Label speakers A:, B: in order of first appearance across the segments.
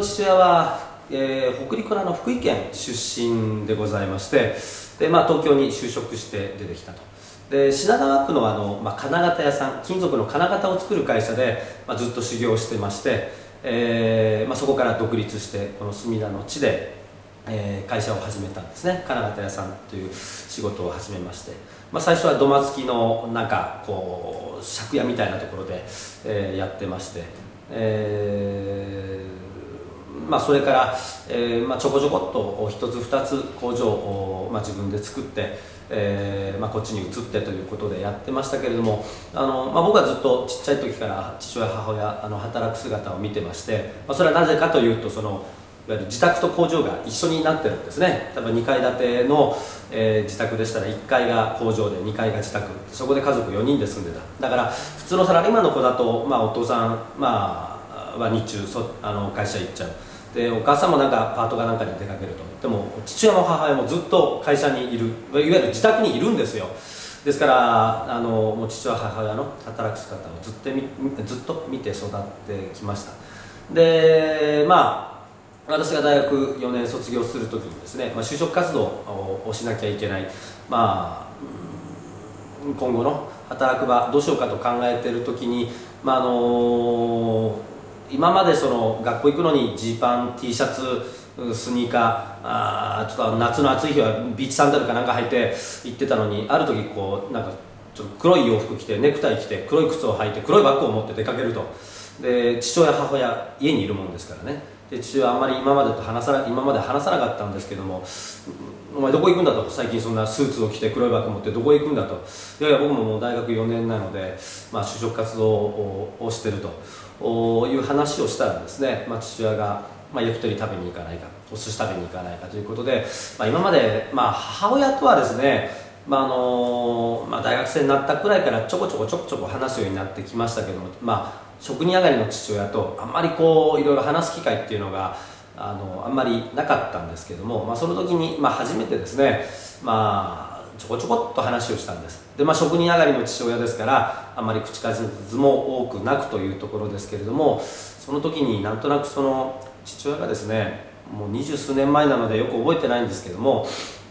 A: の父親は、えー、北陸の福井県出身でございましてで、まあ、東京に就職して出てきたと。で品川区のあの、まあ、金型屋さん金属の金型を作る会社で、まあ、ずっと修行してまして、えーまあ、そこから独立してこの墨田の地で、えー、会社を始めたんですね。金型屋さんという仕事を始めまして、まあ、最初は土間付きのなんかこう借家みたいなところで、えー、やってまして、えーまあ、それから、えーまあ、ちょこちょこっと一つ二つ工場を、まあ、自分で作ってえーまあ、こっちに移ってということでやってましたけれどもあの、まあ、僕はずっとちっちゃい時から父親母親あの働く姿を見てまして、まあ、それはなぜかというとそのいわゆる自宅と工場が一緒になってるんですね。例えば2階建ての、えー、自宅でしたら1階が工場で2階が自宅。そこで家族4人で住んでた。だから普通のサラリーマンの子だと、まあ、お父さん、まあ、は日中そあの会社行っちゃう。でお母さんもなんかパートかなんかに出かけるとでも父親も母親もずっと会社にいる。いわゆる自宅にいるんですよ。ですからあのもう父親母親の働く姿をずっと見ずっと見て育ってきました。でまあ私が大学4年卒業するときにですね、まあ、就職活動をしなきゃいけない。まあ今後の働く場どうしようかと考えているときに、まああの今までその学校行くのにジーパン T シャツスニーカーあちょっと夏の暑い日はビーチサンダルかなんか履いて行ってたのにある時こうなんかちょっと黒い洋服着てネクタイ着て黒い靴を履いて黒いバッグを持って出かけると。で父親母親家にいるもんですからね。で父親はあんまり今までと話さ今まで話さなかったんですけども「お前どこ行くんだ?」と。最近そんなスーツを着て黒いバッグ持ってどこ行くんだと。いやいや僕ももう大学4年なので、まあ、就職活動をしてると。いう話をしたらですね、まあ、父親が、まあ、焼き鳥食べに行かないかお寿司食べに行かないかということで、まあ、今まで、まあ、母親とはですねまああのまあ、大学生になったくらいからちょこちょこちょこちょこ話すようになってきましたけども、まあ、職人上がりの父親とあんまりこういろいろ話す機会っていうのがあのあんまりなかったんですけども、まあ、その時に、まあ、初めてですね、まあ、ちょこちょこっと話をしたんです。で、まあ、職人上がりの父親ですからあまり口数も多くなくというところですけれどもその時になんとなくその父親がですねもう二十数年前なのでよく覚えてないんですけども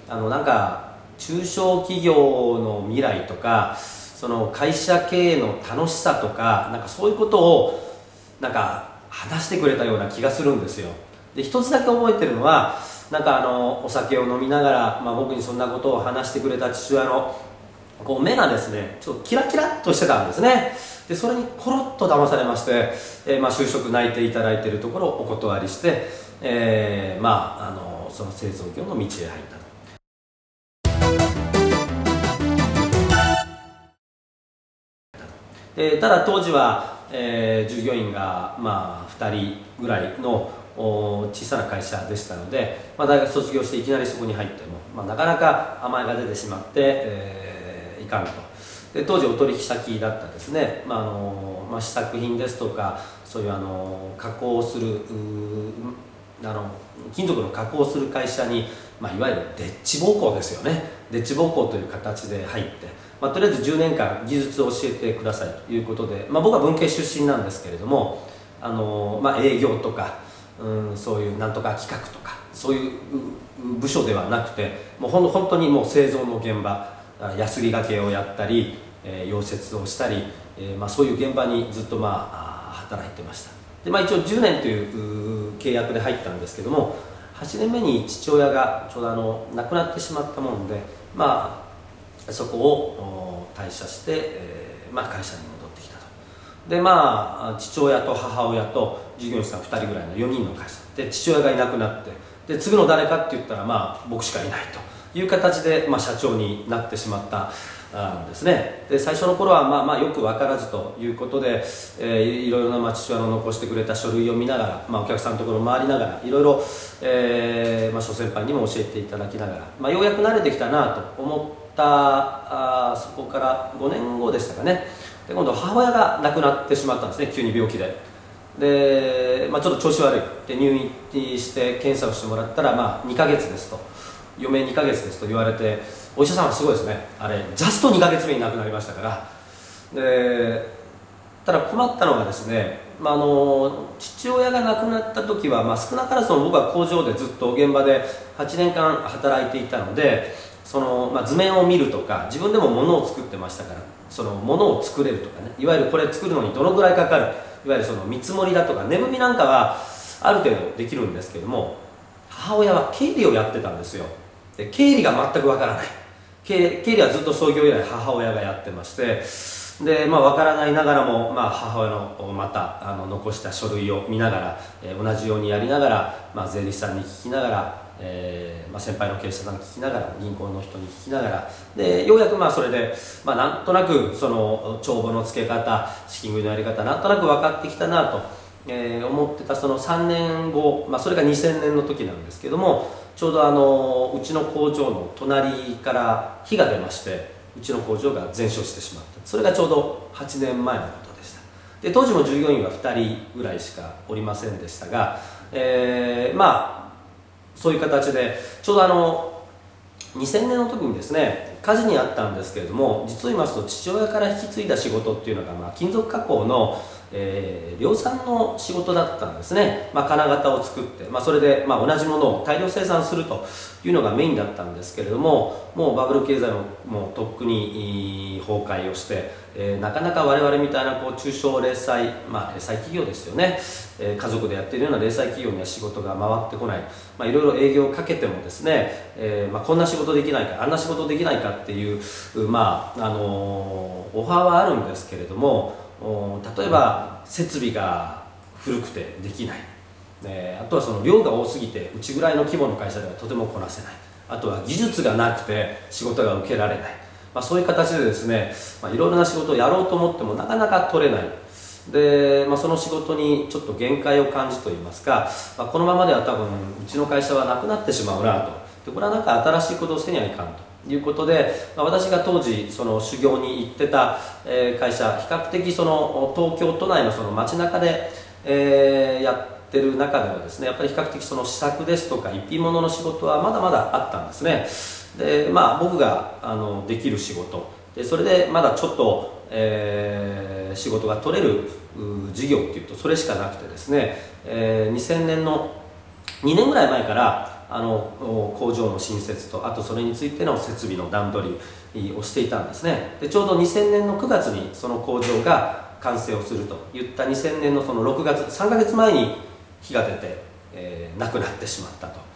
A: あのなんか中小企業の未来とかその会社経営の楽しさとかなんかそういうことをなんか話してくれたような気がするんですよ。で一つだけ覚えてるのはなんかあのお酒を飲みながら、まあ、僕にそんなことを話してくれた父親のこう目がですねちょっとキラキラっとしてたんですねでそれにコロッと騙されまして、えー、まあ、就職内定いただいているところをお断りして、えー、まあ、あのその製造業の道へ入ったと。えー、ただ当時は、えー、従業員が、まあ、2人ぐらいの小さな会社でしたので、まあ、大学卒業していきなりそこに入っても、まあ、なかなか甘えが出てしまって、えー、いかんと。で当時お取引先だったですね、まああのまあ、試作品ですとかそういうあの加工するあの金属の加工する会社に、まあ、いわゆるデッチ暴行ですよね。デッチ暴行という形で入って、まあ、とりあえず10年間技術を教えてくださいということで、まあ、僕は文系出身なんですけれどもあの、まあ、営業とかうんそういうなんとか企画とかそういう部署ではなくてもうほん本当にもう製造の現場やすりがけをやったり、えー、溶接をしたり、えーまあ、そういう現場にずっと、まあ、働いてました。で、まあ、一応10年という契約で入ったんですけども8年目に父親がちょうどあの亡くなってしまったもんで、まあ、そこを退社して、えーまあ、会社に戻でまあ父親と母親と従業員さん2人ぐらいの4人の会社。で父親がいなくなって。で次の誰かって言ったらまあ僕しかいないと。いう形で、まあ、社長になってしまったんですね。で最初の頃はまあまあよく分からずということで、えー、いろいろなまあ父親の残してくれた書類を見ながら、まあ、お客さんのところを回りながらいろいろ、えーまあ、諸先輩にも教えていただきながら、まあ、ようやく慣れてきたなと思ったあそこから5年後でしたかね。で今度母親が亡くなってしまったんですね急に病気で。で、まあ、ちょっと調子悪い。で入院して検査をしてもらったら、まあ、2ヶ月ですと。余命2ヶ月ですと言われてお医者さんはすごいですね。あれジャスト2ヶ月目に亡くなりましたから。でただ困ったのがですねまあ、の父親が亡くなった時は、まあ、少なからず僕は工場でずっと現場で8年間働いていたのでその、まあ、図面を見るとか自分でも物を作ってましたから。そのものを作れるとかねいわゆるこれ作るのにどのぐらいかかるいわゆるその見積もりだとか値踏みなんかはある程度できるんですけども母親は経理をやってたんですよ。で経理が全くわからない。経理はずっと創業以来母親がやってましてで、まあ、分からないながらも、まあ、母親のまたあの残した書類を見ながら、えー、同じようにやりながら、まあ、税理士さんに聞きながら、えーまあ、先輩の経営者さんに聞きながら銀行の人に聞きながらでようやくまあそれで、まあ、なんとなくその帳簿の付け方資金繰りのやり方なんとなく分かってきたなと、えー、思ってたその3年後、まあ、それが2000年の時なんですけどもちょうどあのうちの工場の隣から火が出ましてうちの工場が全焼してしまった。それがちょうど8年前のことでした。で当時も従業員は2人ぐらいしかおりませんでしたが、えー、まあそういう形でちょうどあの2000年の時にですね火事にあったんですけれども実を言いますと父親から引き継いだ仕事っていうのが、まあ、金属加工のえー、量産の仕事だったんですね、まあ、金型を作って、まあ、それで、まあ、同じものを大量生産するというのがメインだったんですけれどももうバブル経済ももうとっくに崩壊をして、えー、なかなか我々みたいなこう中小零細、まあ、零細企業ですよね、えー、家族でやっているような零細企業には仕事が回ってこない、まあ、いろいろ営業をかけてもですね、えーまあ、こんな仕事できないかあんな仕事できないかっていう、まああのー、オファーはあるんですけれども例えば設備が古くてできない、えー、あとはその量が多すぎてうちぐらいの規模の会社ではとてもこなせない。あとは技術がなくて仕事が受けられない、まあ、そういう形でですね、まあ、いろいろな仕事をやろうと思ってもなかなか取れない。で、まあ、その仕事にちょっと限界を感じといいますか、まあ、このままでは多分うちの会社はなくなってしまうなと。でこれはなんか新しいことをせにはいかんと。いうことで、まあ、私が当時その修行に行ってた、えー、会社比較的その東京都内のその街中で、えー、やってる中ではですねやっぱり比較的その試作ですとか一品物の仕事はまだまだあったんですね。でまあ僕があのできる仕事。でそれでまだちょっと、えー、仕事が取れる事業っていうとそれしかなくてですね、えー、2000年の2年ぐらい前からあの工場の新設とあとそれについての設備の段取りをしていたんですね。でちょうど2000年の9月にその工場が完成をするといった2000年のその6月3か月前に火が出て、えー、亡くなってしまったと。